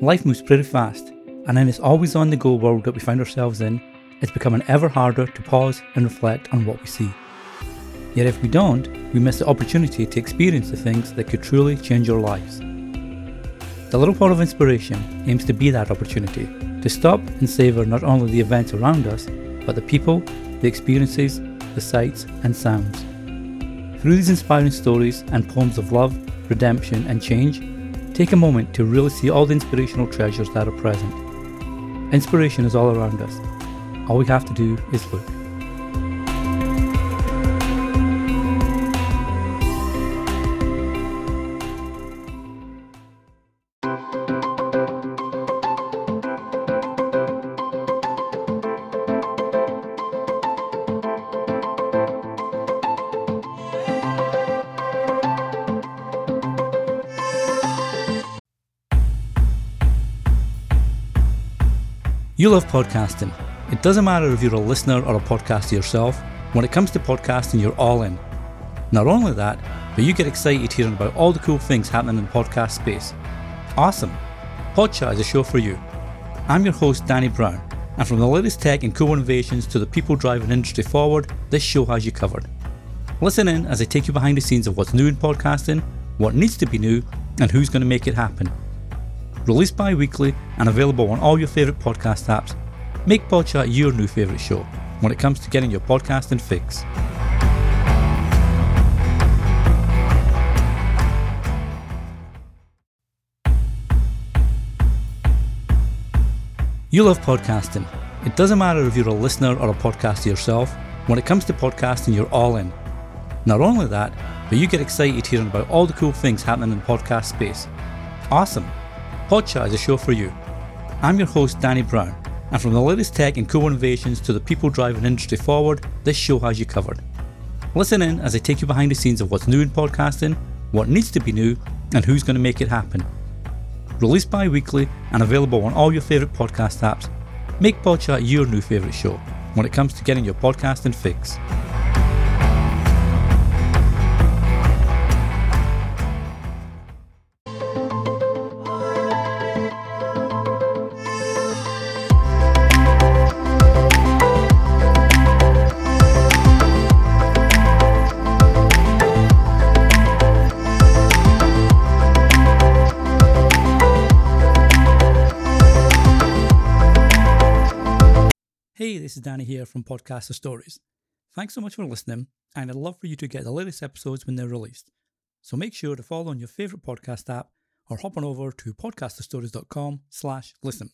Life moves pretty fast, and in this always on the go world that we find ourselves in, it's becoming ever harder to pause and reflect on what we see. Yet if we don't, we miss the opportunity to experience the things that could truly change our lives. The Little Pot of Inspiration aims to be that opportunity to stop and savour not only the events around us, but the people, the experiences, the sights, and sounds. Through these inspiring stories and poems of love, redemption, and change, take a moment to really see all the inspirational treasures that are present. Inspiration is all around us. All we have to do is look. You love podcasting. It doesn't matter if you're a listener or a podcaster yourself, when it comes to podcasting, you're all in. Not only that, but you get excited hearing about all the cool things happening in the podcast space. Awesome! Podchat is a show for you. I'm your host, Danny Brown, and from the latest tech and cool innovations to the people driving industry forward, this show has you covered. Listen in as I take you behind the scenes of what's new in podcasting, what needs to be new, and who's going to make it happen released bi weekly and available on all your favourite podcast apps, make Podchat your new favourite show when it comes to getting your podcasting fix. You love podcasting. It doesn't matter if you're a listener or a podcaster yourself, when it comes to podcasting, you're all in. Not only that, but you get excited hearing about all the cool things happening in the podcast space. Awesome! Podchat is a show for you. I'm your host, Danny Brown, and from the latest tech and cool innovations to the people driving industry forward, this show has you covered. Listen in as I take you behind the scenes of what's new in podcasting, what needs to be new, and who's going to make it happen. Released bi weekly and available on all your favourite podcast apps, make Podchat your new favourite show when it comes to getting your podcasting fix. Hey, this is Danny here from Podcaster Stories. Thanks so much for listening, and I'd love for you to get the latest episodes when they're released. So make sure to follow on your favourite podcast app or hop on over to podcasterstories.com slash listen.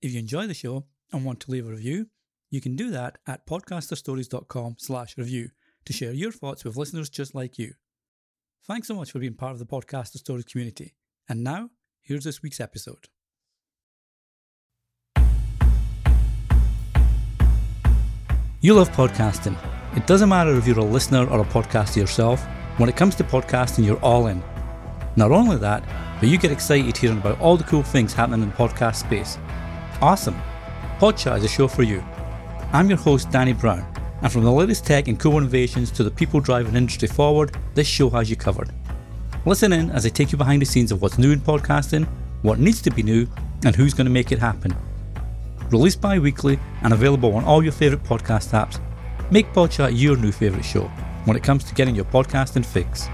If you enjoy the show and want to leave a review, you can do that at podcasterstories.com slash review to share your thoughts with listeners just like you. Thanks so much for being part of the Podcaster Stories community. And now, here's this week's episode. You love podcasting. It doesn't matter if you're a listener or a podcaster yourself, when it comes to podcasting, you're all in. Not only that, but you get excited hearing about all the cool things happening in the podcast space. Awesome! Podchat is a show for you. I'm your host, Danny Brown, and from the latest tech and cool innovations to the people driving industry forward, this show has you covered. Listen in as I take you behind the scenes of what's new in podcasting, what needs to be new, and who's going to make it happen released bi weekly and available on all your favourite podcast apps, make Podchat your new favourite show when it comes to getting your podcasting fix.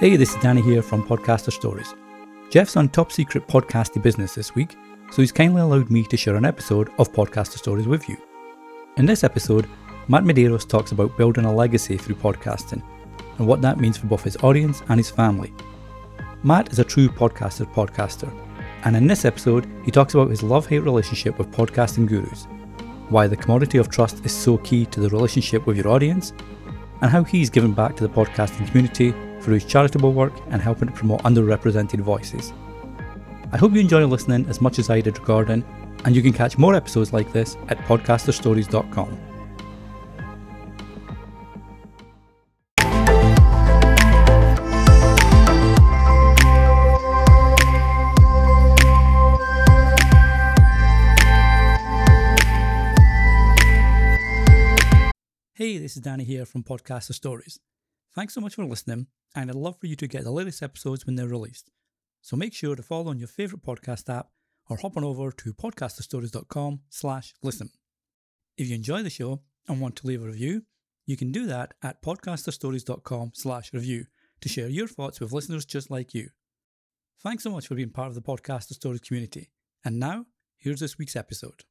Hey, this is Danny here from Podcaster Stories. Jeff's on top secret podcasty business this week, so he's kindly allowed me to share an episode of Podcaster Stories with you. In this episode, Matt Medeiros talks about building a legacy through podcasting and what that means for both his audience and his family. Matt is a true podcaster podcaster, and in this episode, he talks about his love hate relationship with podcasting gurus, why the commodity of trust is so key to the relationship with your audience, and how he's given back to the podcasting community through his charitable work and helping to promote underrepresented voices. I hope you enjoy listening as much as I did recording, and you can catch more episodes like this at podcasterstories.com. this is Danny here from Podcaster Stories. Thanks so much for listening, and I'd love for you to get the latest episodes when they're released. So make sure to follow on your favourite podcast app or hop on over to podcasterstories.com slash listen. If you enjoy the show and want to leave a review, you can do that at podcasterstories.com slash review to share your thoughts with listeners just like you. Thanks so much for being part of the Podcaster Stories community. And now, here's this week's episode.